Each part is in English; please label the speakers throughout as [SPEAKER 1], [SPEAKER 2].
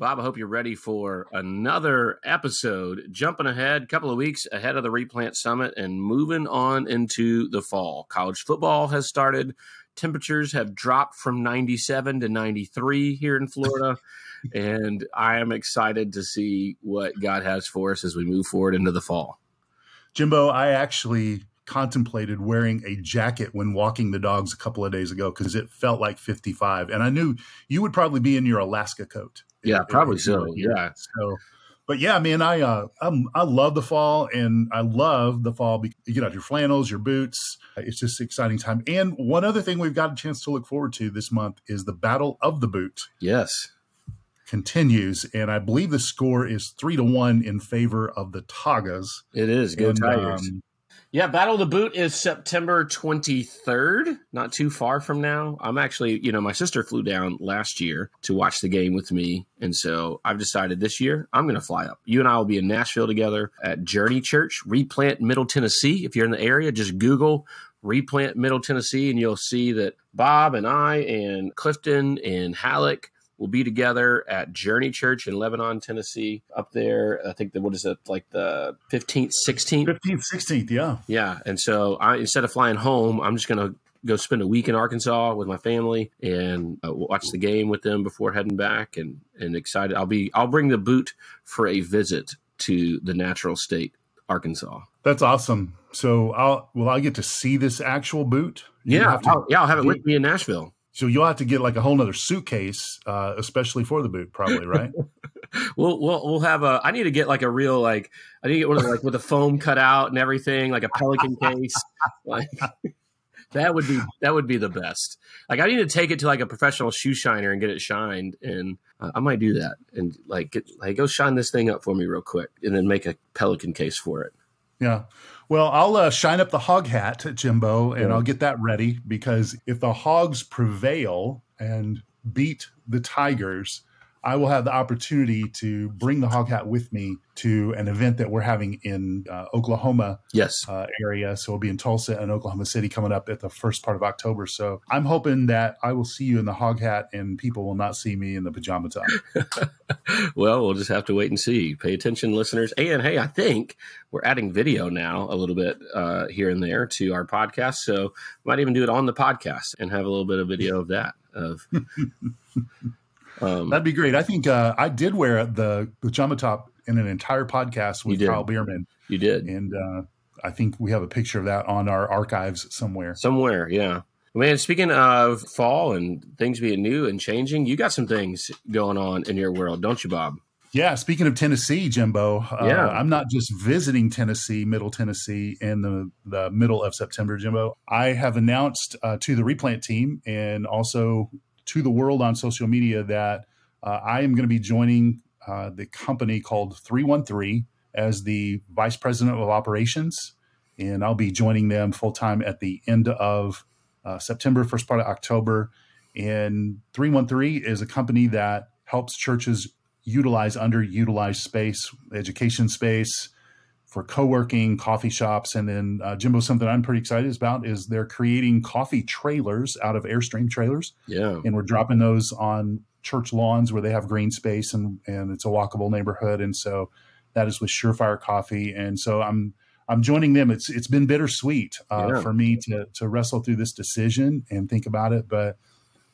[SPEAKER 1] Bob, I hope you're ready for another episode. Jumping ahead, a couple of weeks ahead of the Replant Summit and moving on into the fall. College football has started. Temperatures have dropped from 97 to 93 here in Florida. and I am excited to see what God has for us as we move forward into the fall.
[SPEAKER 2] Jimbo, I actually contemplated wearing a jacket when walking the dogs a couple of days ago because it felt like 55. And I knew you would probably be in your Alaska coat.
[SPEAKER 1] Yeah, probably so. Yeah.
[SPEAKER 2] So, but yeah, man, I uh, I'm, i love the fall, and I love the fall. Because you get out your flannels, your boots. It's just exciting time. And one other thing we've got a chance to look forward to this month is the Battle of the Boot.
[SPEAKER 1] Yes,
[SPEAKER 2] continues, and I believe the score is three to one in favor of the Tigers.
[SPEAKER 1] It is. Go and, Tigers. Um, yeah, Battle of the Boot is September 23rd, not too far from now. I'm actually, you know, my sister flew down last year to watch the game with me. And so I've decided this year I'm going to fly up. You and I will be in Nashville together at Journey Church, Replant Middle Tennessee. If you're in the area, just Google Replant Middle Tennessee and you'll see that Bob and I and Clifton and Halleck We'll be together at Journey Church in Lebanon, Tennessee, up there. I think that what is it like the fifteenth, sixteenth,
[SPEAKER 2] fifteenth, sixteenth, yeah,
[SPEAKER 1] yeah. And so I instead of flying home, I'm just gonna go spend a week in Arkansas with my family and uh, watch the game with them before heading back. And and excited, I'll be I'll bring the boot for a visit to the natural state, Arkansas.
[SPEAKER 2] That's awesome. So I'll will I get to see this actual boot?
[SPEAKER 1] You yeah, I'll, yeah, I'll have it with me in Nashville.
[SPEAKER 2] So you'll have to get like a whole nother suitcase, uh, especially for the boot, probably, right?
[SPEAKER 1] we'll we'll we'll have a. I need to get like a real like I need to get one of like with the foam cut out and everything, like a pelican case. like that would be that would be the best. Like I need to take it to like a professional shoe shiner and get it shined, and uh, I might do that and like get like go shine this thing up for me real quick, and then make a pelican case for it.
[SPEAKER 2] Yeah. Well, I'll uh, shine up the hog hat, Jimbo, and yeah. I'll get that ready because if the hogs prevail and beat the tigers, I will have the opportunity to bring the hog hat with me to an event that we're having in uh, Oklahoma
[SPEAKER 1] yes.
[SPEAKER 2] Uh, area. So we'll be in Tulsa and Oklahoma City coming up at the first part of October. So I'm hoping that I will see you in the hog hat and people will not see me in the pajama top.
[SPEAKER 1] well, we'll just have to wait and see. Pay attention, listeners. And hey, I think we're adding video now a little bit uh, here and there to our podcast. So might even do it on the podcast and have a little bit of video of that. Of
[SPEAKER 2] Um, That'd be great. I think uh, I did wear the pajama top in an entire podcast with Kyle Bierman.
[SPEAKER 1] You did,
[SPEAKER 2] and uh, I think we have a picture of that on our archives somewhere.
[SPEAKER 1] Somewhere, yeah. Man, speaking of fall and things being new and changing, you got some things going on in your world, don't you, Bob?
[SPEAKER 2] Yeah, speaking of Tennessee, Jimbo, uh, yeah. I'm not just visiting Tennessee, Middle Tennessee, in the, the middle of September, Jimbo. I have announced uh, to the replant team and also to the world on social media that uh, I am going to be joining uh, the company called 313 as the vice president of operations. And I'll be joining them full time at the end of uh, September, first part of October. And 313 is a company that helps churches utilize underutilized space, education space, for co-working coffee shops. And then uh, jimbo something i'm pretty excited about is they're creating coffee trailers out of airstream trailers.
[SPEAKER 1] Yeah.
[SPEAKER 2] And we're dropping those on church lawns where they have green space and and it's a walkable neighborhood. And so that is with surefire coffee. And so i'm i'm joining them. It's it's been bittersweet uh, yeah. for me to to wrestle through this decision and think about it. But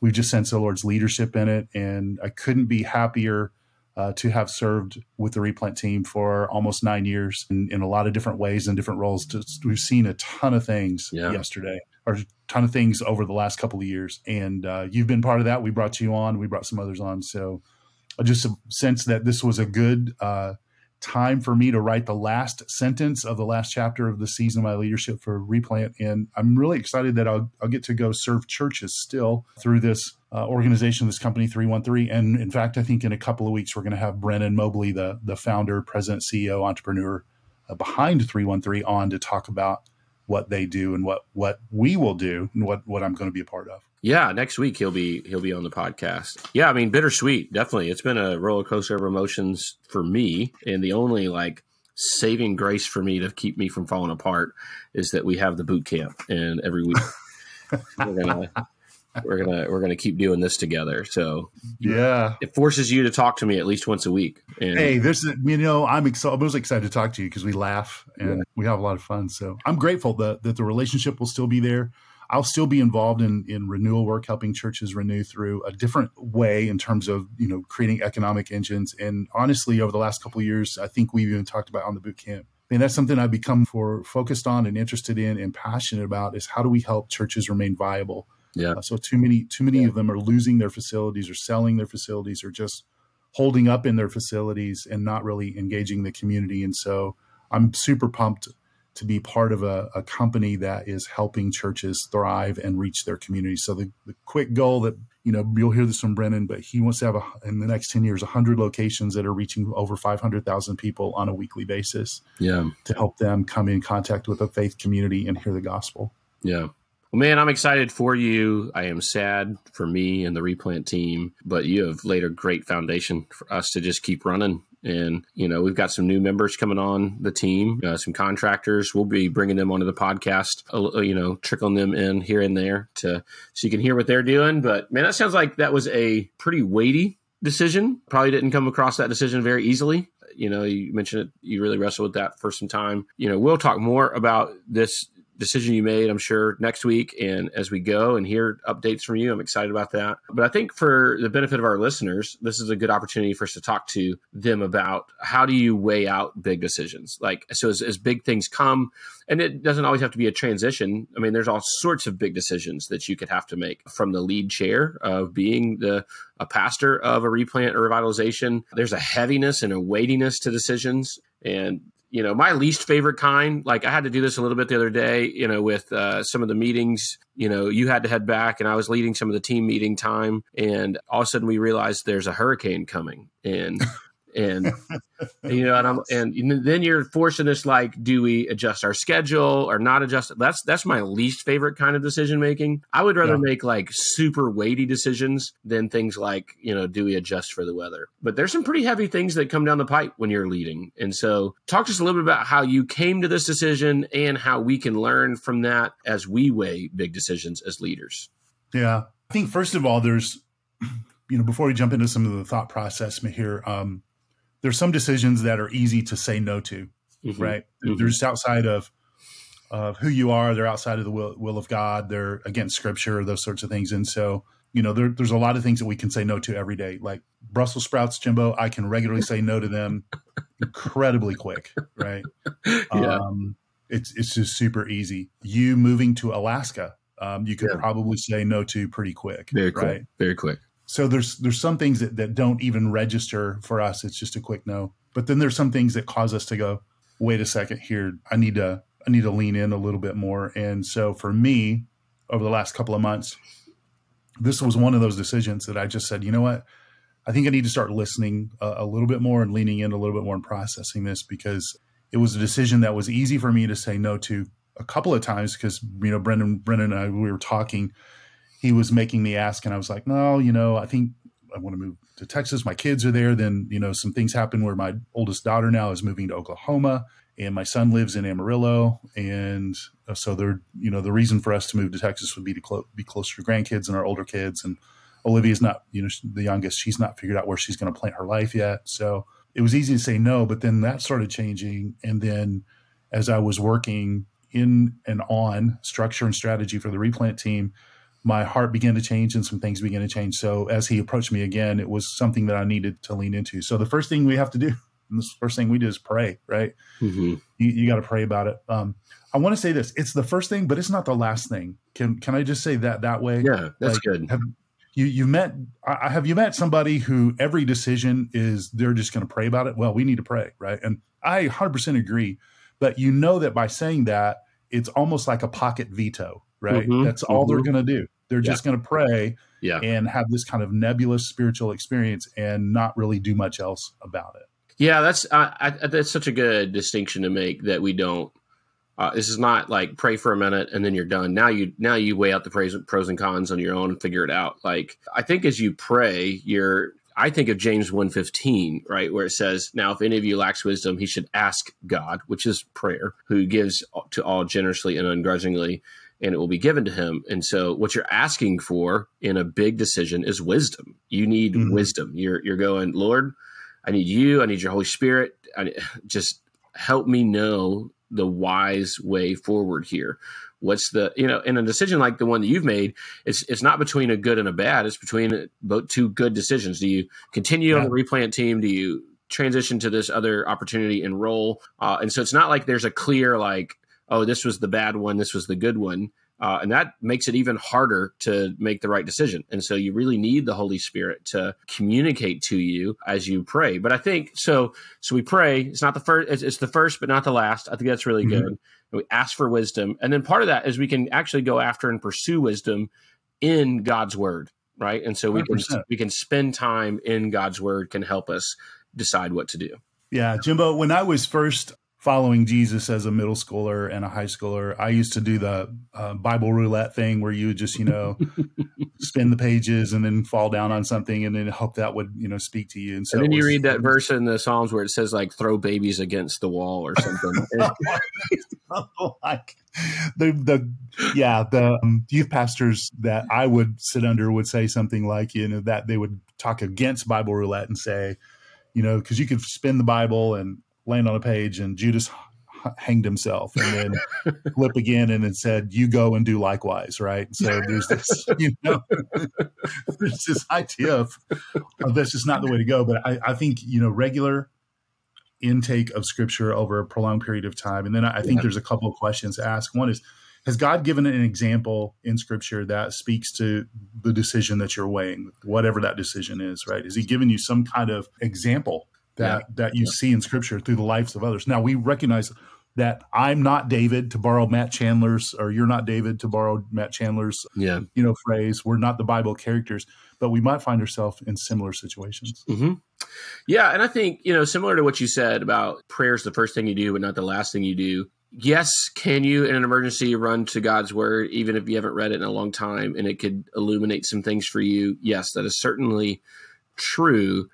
[SPEAKER 2] we've just sensed the lord's leadership in it. And i couldn't be happier uh, to have served with the replant team for almost nine years in, in a lot of different ways and different roles. Just, we've seen a ton of things yeah. yesterday, or a ton of things over the last couple of years, and uh, you've been part of that. We brought you on, we brought some others on, so I just a sense that this was a good uh, time for me to write the last sentence of the last chapter of the season of my leadership for Replant. And I'm really excited that I'll, I'll get to go serve churches still through this uh, organization, this company 313. And in fact, I think in a couple of weeks, we're going to have Brennan Mobley, the, the founder, president, CEO, entrepreneur, uh, behind 313 on to talk about what they do and what what we will do and what what I'm going to be a part of.
[SPEAKER 1] Yeah, next week he'll be he'll be on the podcast. Yeah, I mean bittersweet, definitely. It's been a roller coaster of emotions for me, and the only like saving grace for me to keep me from falling apart is that we have the boot camp, and every week we're gonna we're gonna we're gonna keep doing this together. So
[SPEAKER 2] yeah,
[SPEAKER 1] it forces you to talk to me at least once a week.
[SPEAKER 2] And hey, this is you know I'm excited. I was excited to talk to you because we laugh and yeah. we have a lot of fun. So I'm grateful that that the relationship will still be there. I'll still be involved in in renewal work, helping churches renew through a different way in terms of you know creating economic engines. And honestly, over the last couple of years, I think we've even talked about on the boot camp. I mean, that's something I've become for focused on and interested in and passionate about is how do we help churches remain viable
[SPEAKER 1] yeah. Uh,
[SPEAKER 2] so too many too many yeah. of them are losing their facilities or selling their facilities or just holding up in their facilities and not really engaging the community. And so I'm super pumped to be part of a, a company that is helping churches thrive and reach their community. So the, the quick goal that you know you'll hear this from Brennan, but he wants to have a, in the next ten years 100 locations that are reaching over 500,000 people on a weekly basis.
[SPEAKER 1] Yeah,
[SPEAKER 2] to help them come in contact with a faith community and hear the gospel.
[SPEAKER 1] Yeah, well, man, I'm excited for you. I am sad for me and the replant team, but you have laid a great foundation for us to just keep running. And, you know, we've got some new members coming on the team, uh, some contractors. We'll be bringing them onto the podcast, uh, you know, trickling them in here and there to so you can hear what they're doing. But, man, that sounds like that was a pretty weighty decision. Probably didn't come across that decision very easily you know you mentioned it you really wrestled with that for some time you know we'll talk more about this decision you made, I'm sure, next week. And as we go and hear updates from you, I'm excited about that. But I think for the benefit of our listeners, this is a good opportunity for us to talk to them about how do you weigh out big decisions? Like, so as, as big things come, and it doesn't always have to be a transition. I mean, there's all sorts of big decisions that you could have to make from the lead chair of being the a pastor of a replant or revitalization. There's a heaviness and a weightiness to decisions. And you know my least favorite kind like i had to do this a little bit the other day you know with uh, some of the meetings you know you had to head back and i was leading some of the team meeting time and all of a sudden we realized there's a hurricane coming and and you know and I'm and then you're forcing us like do we adjust our schedule or not adjust it? that's that's my least favorite kind of decision making. I would rather yeah. make like super weighty decisions than things like you know do we adjust for the weather? But there's some pretty heavy things that come down the pipe when you're leading. And so talk to us a little bit about how you came to this decision and how we can learn from that as we weigh big decisions as leaders.
[SPEAKER 2] Yeah. I think first of all there's you know before we jump into some of the thought process here um there's some decisions that are easy to say no to, mm-hmm. right? Mm-hmm. They're just outside of of who you are. They're outside of the will, will of God. They're against Scripture, those sorts of things. And so, you know, there, there's a lot of things that we can say no to every day, like Brussels sprouts, Jimbo. I can regularly say no to them incredibly quick, right?
[SPEAKER 1] Yeah. Um,
[SPEAKER 2] it's it's just super easy. You moving to Alaska, um, you could yeah. probably say no to pretty quick,
[SPEAKER 1] very
[SPEAKER 2] right?
[SPEAKER 1] Quick. Very quick
[SPEAKER 2] so there's there's some things that, that don't even register for us. It's just a quick no. But then there's some things that cause us to go wait a second here. I need to i need to lean in a little bit more. And so for me over the last couple of months this was one of those decisions that i just said you know what? I think i need to start listening a, a little bit more and leaning in a little bit more and processing this because it was a decision that was easy for me to say no to a couple of times because you know brendan brendan and i we were talking he was making me ask, and I was like, no, you know, I think I want to move to Texas. My kids are there. Then, you know, some things happen where my oldest daughter now is moving to Oklahoma and my son lives in Amarillo. And uh, so they're, you know, the reason for us to move to Texas would be to clo- be closer to grandkids and our older kids. And Olivia's not, you know, the youngest, she's not figured out where she's going to plant her life yet. So it was easy to say no, but then that started changing. And then as I was working in and on structure and strategy for the replant team, my heart began to change and some things began to change. So as he approached me again, it was something that I needed to lean into. So the first thing we have to do, and the first thing we do is pray, right?
[SPEAKER 1] Mm-hmm.
[SPEAKER 2] You, you got to pray about it. Um, I want to say this: it's the first thing, but it's not the last thing. Can can I just say that that way?
[SPEAKER 1] Yeah, that's like, good.
[SPEAKER 2] Have, you you met I, have you met somebody who every decision is they're just going to pray about it? Well, we need to pray, right? And I 100% agree, but you know that by saying that, it's almost like a pocket veto, right? Mm-hmm. That's all mm-hmm. they're going to do. They're yeah. just going to pray
[SPEAKER 1] yeah.
[SPEAKER 2] and have this kind of nebulous spiritual experience and not really do much else about it.
[SPEAKER 1] Yeah, that's uh, I, that's such a good distinction to make that we don't. Uh, this is not like pray for a minute and then you're done. Now you now you weigh out the pros, pros and cons on your own and figure it out. Like I think as you pray, you're I think of James 1:15, right, where it says, "Now if any of you lacks wisdom, he should ask God, which is prayer, who gives to all generously and ungrudgingly, and it will be given to him." And so what you're asking for in a big decision is wisdom. You need mm-hmm. wisdom. You're you're going, "Lord, I need you. I need your Holy Spirit. I, just help me know the wise way forward here." What's the you know in a decision like the one that you've made, it's it's not between a good and a bad. It's between both two good decisions. Do you continue yeah. on the replant team? Do you transition to this other opportunity and role? Uh, and so it's not like there's a clear like oh this was the bad one, this was the good one. Uh, and that makes it even harder to make the right decision. And so you really need the Holy Spirit to communicate to you as you pray. But I think so. So we pray. It's not the first. It's, it's the first, but not the last. I think that's really mm-hmm. good we ask for wisdom. And then part of that is we can actually go after and pursue wisdom in God's word, right? And so we 100%. can we can spend time in God's word can help us decide what to do.
[SPEAKER 2] Yeah, Jimbo, when I was first following Jesus as a middle schooler and a high schooler, I used to do the uh, Bible roulette thing where you would just, you know, spin the pages and then fall down on something and then hope that would, you know, speak to you.
[SPEAKER 1] And so and then was, you read that verse in the Psalms where it says like throw babies against the wall or something.
[SPEAKER 2] like the the yeah the um, youth pastors that I would sit under would say something like you know that they would talk against Bible roulette and say you know because you could spin the Bible and land on a page and Judas hanged himself and then flip again and then said you go and do likewise right? So there's this you know there's this idea of, of this is not the way to go but I, I think you know regular intake of scripture over a prolonged period of time and then i, I think yeah. there's a couple of questions to ask. One is has god given an example in scripture that speaks to the decision that you're weighing whatever that decision is right? Is he giving you some kind of example that yeah. that you yeah. see in scripture through the lives of others. Now we recognize that I'm not David to borrow Matt Chandler's or you're not David to borrow Matt Chandler's yeah. you know phrase. We're not the Bible characters, but we might find ourselves in similar situations.
[SPEAKER 1] Mm-hmm. Yeah, and I think you know similar to what you said about prayers, the first thing you do, but not the last thing you do. Yes, can you in an emergency run to God's word, even if you haven't read it in a long time, and it could illuminate some things for you? Yes, that is certainly true.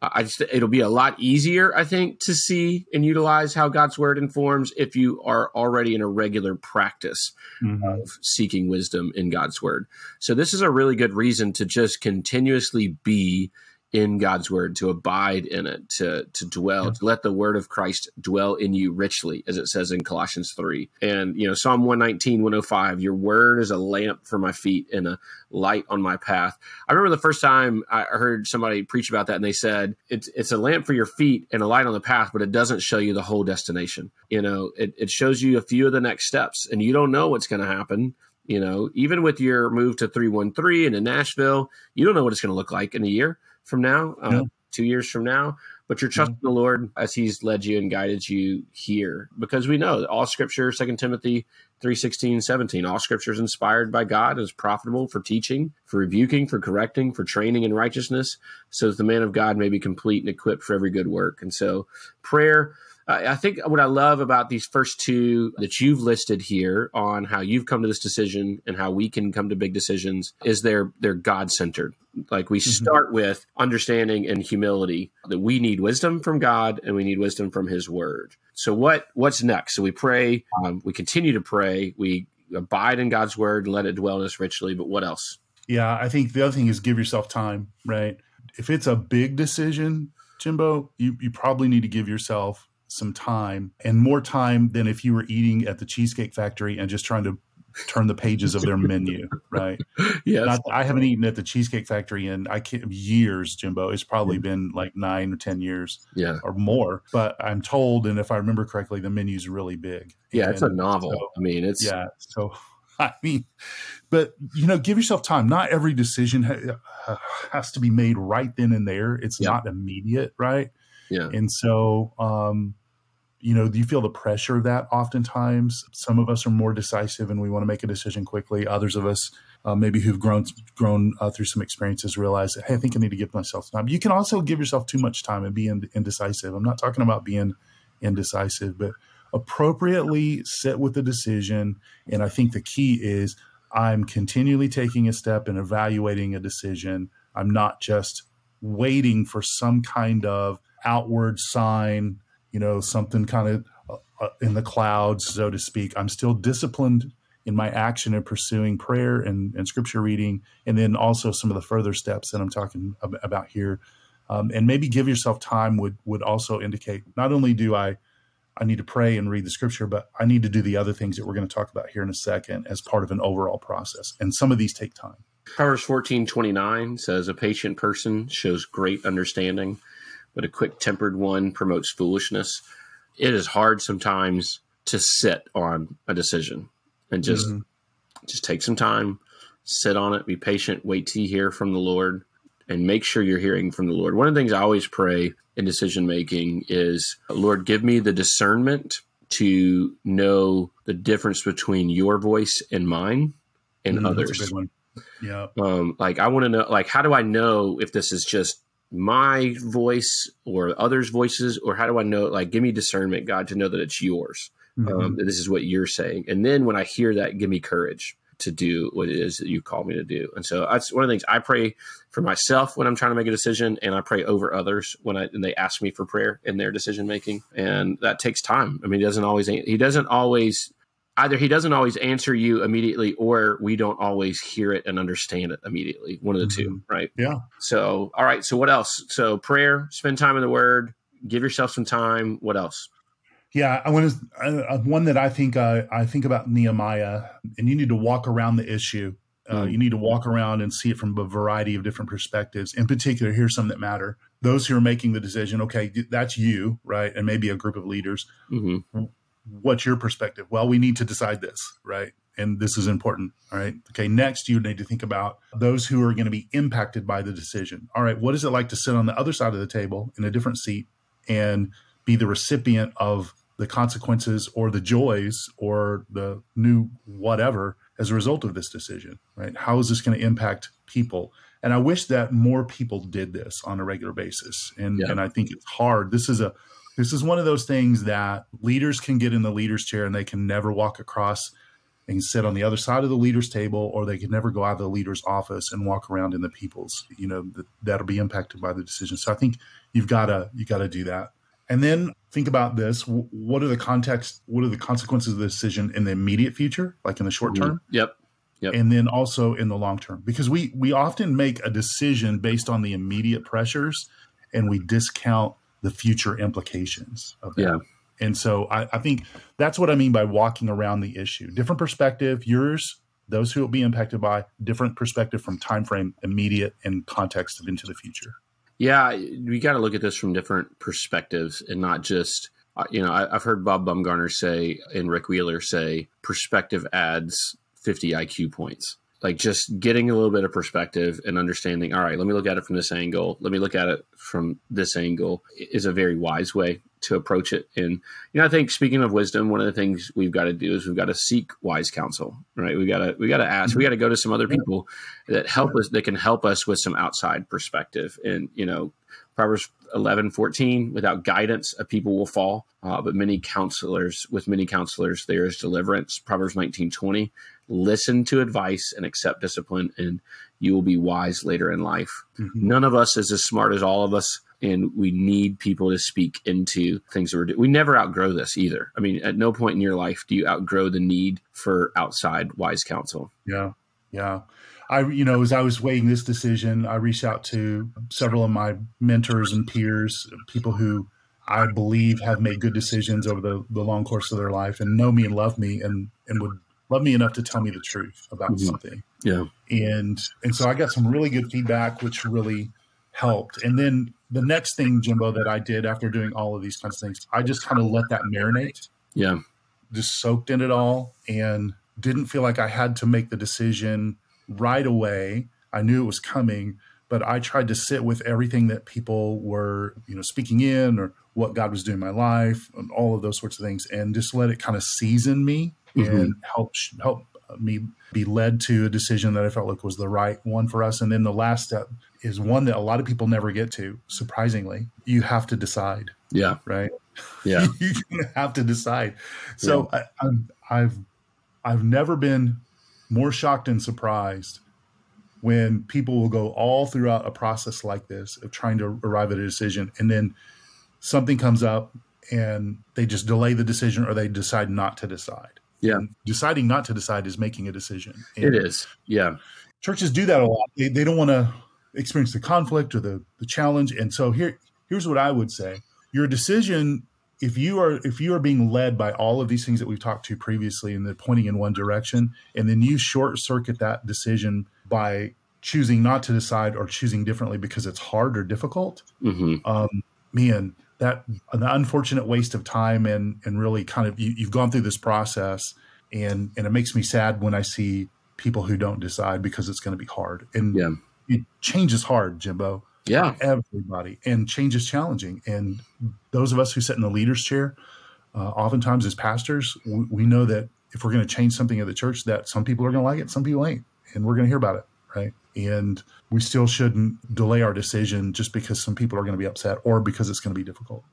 [SPEAKER 1] I just it'll be a lot easier, I think, to see and utilize how God's word informs if you are already in a regular practice mm-hmm. of seeking wisdom in God's word. So this is a really good reason to just continuously be in God's word, to abide in it, to to dwell, yeah. to let the word of Christ dwell in you richly, as it says in Colossians 3. And you know, Psalm 119, 105, your word is a lamp for my feet and a light on my path. I remember the first time I heard somebody preach about that and they said it's it's a lamp for your feet and a light on the path, but it doesn't show you the whole destination. You know, it, it shows you a few of the next steps and you don't know what's going to happen you know, even with your move to 313 and in Nashville, you don't know what it's going to look like in a year from now, uh, yeah. two years from now. But you're trusting yeah. the Lord as He's led you and guided you here, because we know that all Scripture, Second Timothy 3, 16, 17, all Scripture is inspired by God and is profitable for teaching, for rebuking, for correcting, for training in righteousness, so that the man of God may be complete and equipped for every good work. And so, prayer I think what I love about these first two that you've listed here on how you've come to this decision and how we can come to big decisions is they're they're God centered. Like we mm-hmm. start with understanding and humility that we need wisdom from God and we need wisdom from His Word. So what what's next? So we pray, um, we continue to pray, we abide in God's Word and let it dwell in us richly. But what else?
[SPEAKER 2] Yeah, I think the other thing is give yourself time. Right, if it's a big decision, Jimbo, you you probably need to give yourself some time and more time than if you were eating at the Cheesecake Factory and just trying to turn the pages of their menu, right?
[SPEAKER 1] Yes.
[SPEAKER 2] I haven't eaten at the Cheesecake Factory in I can't years, Jimbo. It's probably yeah. been like nine or ten years,
[SPEAKER 1] yeah,
[SPEAKER 2] or more. But I'm told, and if I remember correctly, the menu's really big.
[SPEAKER 1] Yeah, and it's a novel. So, I mean, it's
[SPEAKER 2] yeah. So I mean, but you know, give yourself time. Not every decision ha- uh, has to be made right then and there. It's yeah. not immediate, right?
[SPEAKER 1] Yeah.
[SPEAKER 2] And so, um, you know, do you feel the pressure of that oftentimes. Some of us are more decisive and we want to make a decision quickly. Others of us, uh, maybe who've grown grown uh, through some experiences, realize hey, I think I need to give myself time. You can also give yourself too much time and be indecisive. I'm not talking about being indecisive, but appropriately sit with the decision. And I think the key is I'm continually taking a step and evaluating a decision. I'm not just waiting for some kind of outward sign you know, something kind of uh, uh, in the clouds, so to speak. I'm still disciplined in my action of pursuing prayer and, and scripture reading, and then also some of the further steps that I'm talking about here. Um, and maybe give yourself time would would also indicate not only do I I need to pray and read the scripture, but I need to do the other things that we're going to talk about here in a second as part of an overall process. And some of these take time.
[SPEAKER 1] Proverbs fourteen twenty nine says, A patient person shows great understanding, but a quick tempered one promotes foolishness. It is hard sometimes to sit on a decision and just mm-hmm. just take some time, sit on it, be patient, wait to hear from the Lord, and make sure you're hearing from the Lord. One of the things I always pray in decision making is, Lord, give me the discernment to know the difference between your voice and mine and mm, others.
[SPEAKER 2] Yeah.
[SPEAKER 1] Um, like I want to know, like, how do I know if this is just my voice or others' voices, or how do I know? Like, give me discernment, God, to know that it's yours. Mm-hmm. Um, this is what you're saying. And then when I hear that, give me courage to do what it is that you call me to do. And so that's one of the things I pray for myself when I'm trying to make a decision, and I pray over others when I and they ask me for prayer in their decision making. And that takes time. I mean, he doesn't always he doesn't always either he doesn't always answer you immediately or we don't always hear it and understand it immediately one of the mm-hmm. two right?
[SPEAKER 2] Yeah.
[SPEAKER 1] So all right so what else? So prayer spend time in the word give yourself some time what else?
[SPEAKER 2] Yeah i want to uh, one that i think uh, i think about nehemiah and you need to walk around the issue uh, mm. you need to walk around and see it from a variety of different perspectives. In particular here's some that matter. Those who are making the decision okay that's you right and maybe a group of leaders. Mm-hmm what's your perspective? Well, we need to decide this, right? And this is important. All right. Okay. Next, you need to think about those who are going to be impacted by the decision. All right. What is it like to sit on the other side of the table in a different seat and be the recipient of the consequences or the joys or the new whatever as a result of this decision, right? How is this going to impact people? And I wish that more people did this on a regular basis. And, yeah. and I think it's hard. This is a, this is one of those things that leaders can get in the leader's chair and they can never walk across and sit on the other side of the leader's table or they can never go out of the leader's office and walk around in the people's you know that, that'll be impacted by the decision. So i think you've got to you got to do that. And then think about this. What are the context what are the consequences of the decision in the immediate future like in the short term?
[SPEAKER 1] Mm-hmm. yep. Yep.
[SPEAKER 2] and then also in the long term. Because we we often make a decision based on the immediate pressures and we discount the future implications of that. Yeah. And so I, I, think that's what I mean by walking around the issue. Different perspective, yours, those who will be impacted by different perspective from time frame, immediate and context of into the future.
[SPEAKER 1] Yeah, we got to look at this from different perspectives and not just uh, you know I, have heard Bob Bumgarner say and Rick Wheeler say perspective adds 50 IQ points like just getting a little bit of perspective and understanding all right let me look at it from this angle. Let me look at it from this angle is a very wise way to approach it. And you know i think speaking of wisdom one of the things we've got to do is we've got to seek wise counsel right? We got to we got to ask we mm-hmm. got to go to some other people that help us that can help us with some outside perspective. And you know proverbs 11 14 without guidance a people will fall uh, but many counselors with many counselors there is deliverance proverbs 19 20 listen to advice and accept discipline, and you will be wise later in life. Mm-hmm. None of us is as smart as all of us, and we need people to speak into things that we're doing. We never outgrow this either. I mean, at no point in your life do you outgrow the need for outside wise counsel.
[SPEAKER 2] Yeah, yeah. I, you know, as I was weighing this decision, I reached out to several of my mentors and peers, people who I believe have made good decisions over the, the long course of their life and know me and love me and, and would love me enough to tell me the truth about mm-hmm. something.
[SPEAKER 1] Yeah.
[SPEAKER 2] And and so I got some really good feedback, which really helped. And then the next thing, Jimbo, that I did after doing all of these kinds of things, I just kind of let that marinate.
[SPEAKER 1] Yeah.
[SPEAKER 2] Just soaked in it all and didn't feel like I had to make the decision right away. I knew it was coming, but I tried to sit with everything that people were, you know, speaking in or what God was doing in my life and all of those sorts of things, and just let it kind of season me mm-hmm. and help help me be led to a decision that I felt like was the right one for us. And then the last step is one that a lot of people never get to. Surprisingly, you have to decide.
[SPEAKER 1] Yeah.
[SPEAKER 2] Right.
[SPEAKER 1] Yeah.
[SPEAKER 2] you have to decide. So yeah. I, I've I've never been more shocked and surprised when people will go all throughout a process like this of trying to arrive at a decision and then something comes up and they just delay the decision or they decide not to decide.
[SPEAKER 1] Yeah. And
[SPEAKER 2] deciding not to decide is making a decision.
[SPEAKER 1] And it is. Yeah.
[SPEAKER 2] Churches do that a lot. They, they don't want to experience the conflict or the, the challenge. And so here here's what I would say. Your decision if you are if you are being led by all of these things that we've talked to previously and they're pointing in one direction and then you short circuit that decision by choosing not to decide or choosing differently because it's hard or difficult mm-hmm. um, man that an unfortunate waste of time and and really kind of you, you've gone through this process and and it makes me sad when i see people who don't decide because it's going to be hard and
[SPEAKER 1] yeah.
[SPEAKER 2] it, change is hard jimbo
[SPEAKER 1] yeah.
[SPEAKER 2] everybody. And change is challenging. And those of us who sit in the leader's chair uh, oftentimes as pastors we, we know that if we're going to change something at the church that some people are going to like it some people ain't. And we're going to hear about it right? And we still shouldn't delay our decision just because some people are going to be upset or because it's going to be difficult.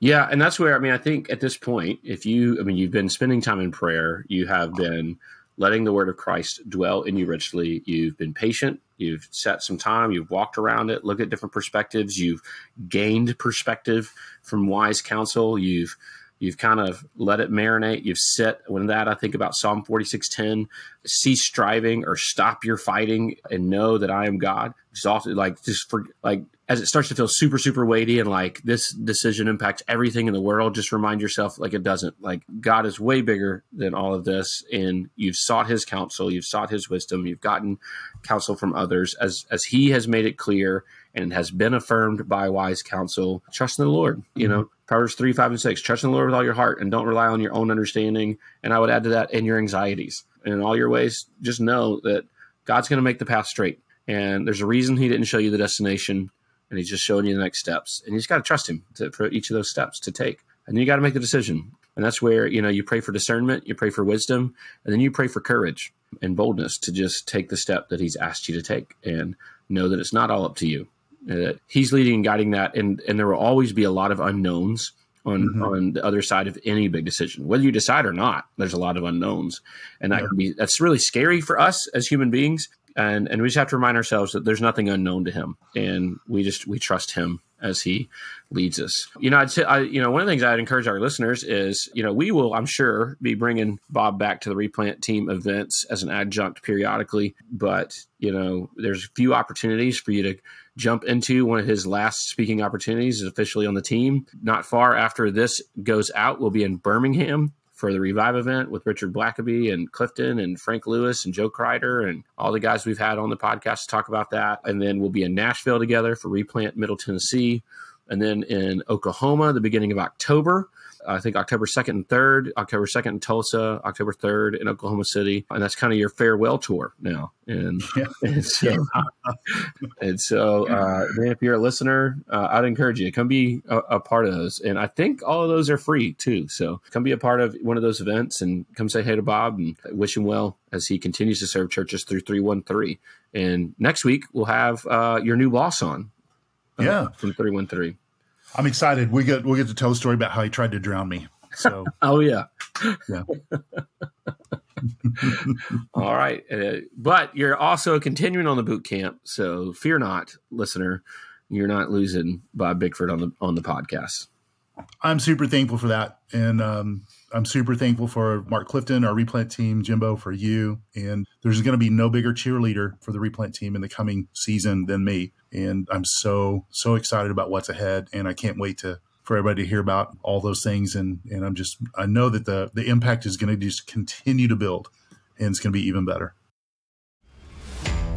[SPEAKER 1] Yeah and that's where i mean i think at this point if you i mean you've been spending time in prayer. You have been letting the word of christ dwell in you richly. You've been patient. You've set some time. You've walked around it. Looked at different perspectives. You've gained perspective from wise counsel. You've You've kind of let it marinate. You've sit when that I think about Psalm 46:10, cease striving or stop your fighting and know that I am God. Exhausted, like just for like as it starts to feel super, super weighty and like this decision impacts everything in the world, just remind yourself like it doesn't. Like God is way bigger than all of this, and you've sought his counsel, you've sought his wisdom, you've gotten counsel from others as as he has made it clear and has been affirmed by wise counsel. Trust in the Lord. You mm-hmm. know, Proverbs 3, 5, and 6. Trust in the Lord with all your heart and don't rely on your own understanding. And I would add to that in your anxieties. And in all your ways, just know that God's going to make the path straight. And there's a reason He didn't show you the destination, and He's just showing you the next steps. And you just got to trust Him to, for each of those steps to take. And you got to make the decision. And that's where, you know, you pray for discernment, you pray for wisdom, and then you pray for courage and boldness to just take the step that He's asked you to take and know that it's not all up to you That he's leading and guiding that, and and there will always be a lot of unknowns on mm-hmm. on the other side of any big decision, whether you decide or not. There's a lot of unknowns, and that yeah. can be that's really scary for us as human beings. And and we just have to remind ourselves that there's nothing unknown to him, and we just we trust him as he leads us. You know, I'd say, I, you know, one of the things I'd encourage our listeners is, you know, we will, I'm sure, be bringing Bob back to the replant team events as an adjunct periodically, but you know, there's a few opportunities for you to jump into one of his last speaking opportunities is officially on the team. Not far after this goes out, we'll be in Birmingham for the Revive event with Richard Blackaby and Clifton and Frank Lewis and Joe Kreider and all the guys we've had on the podcast to talk about that. And then we'll be in Nashville together for Replant Middle Tennessee. And then in Oklahoma, the beginning of October, I think October 2nd and 3rd, October 2nd in Tulsa, October 3rd in Oklahoma City. And that's kind of your farewell tour now. And, yeah. and so, and so uh, if you're a listener, uh, I'd encourage you to come be a, a, part of those. And I think all of those are free too. So come be a part of one of those events and come say hey to Bob and wish him well as he continues to serve churches through 313. And next week, we'll have uh, your new boss on.
[SPEAKER 2] Uh, yeah.
[SPEAKER 1] From 313.
[SPEAKER 2] I'm excited. We get we'll get to tell a story about how he tried to drown me. So
[SPEAKER 1] oh yeah,
[SPEAKER 2] yeah.
[SPEAKER 1] All right, uh, but you're also continuing on the boot camp, so fear not, listener. You're not losing Bob Bickford on the on the podcast.
[SPEAKER 2] I'm super thankful for that, and um, I'm super thankful for Mark Clifton, our replant team, Jimbo, for you. And there's going to be no bigger cheerleader for the replant team in the coming season than me. And I'm so so excited about what's ahead, and I can't wait to for everybody to hear about all those things. And and I'm just I know that the the impact is going to just continue to build, and it's going to be even better.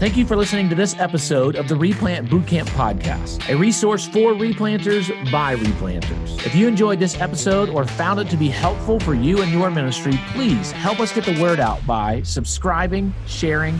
[SPEAKER 3] Thank you for listening to this episode of the Replant Bootcamp Podcast, a resource for replanters by replanters. If you enjoyed this episode or found it to be helpful for you and your ministry, please help us get the word out by subscribing, sharing,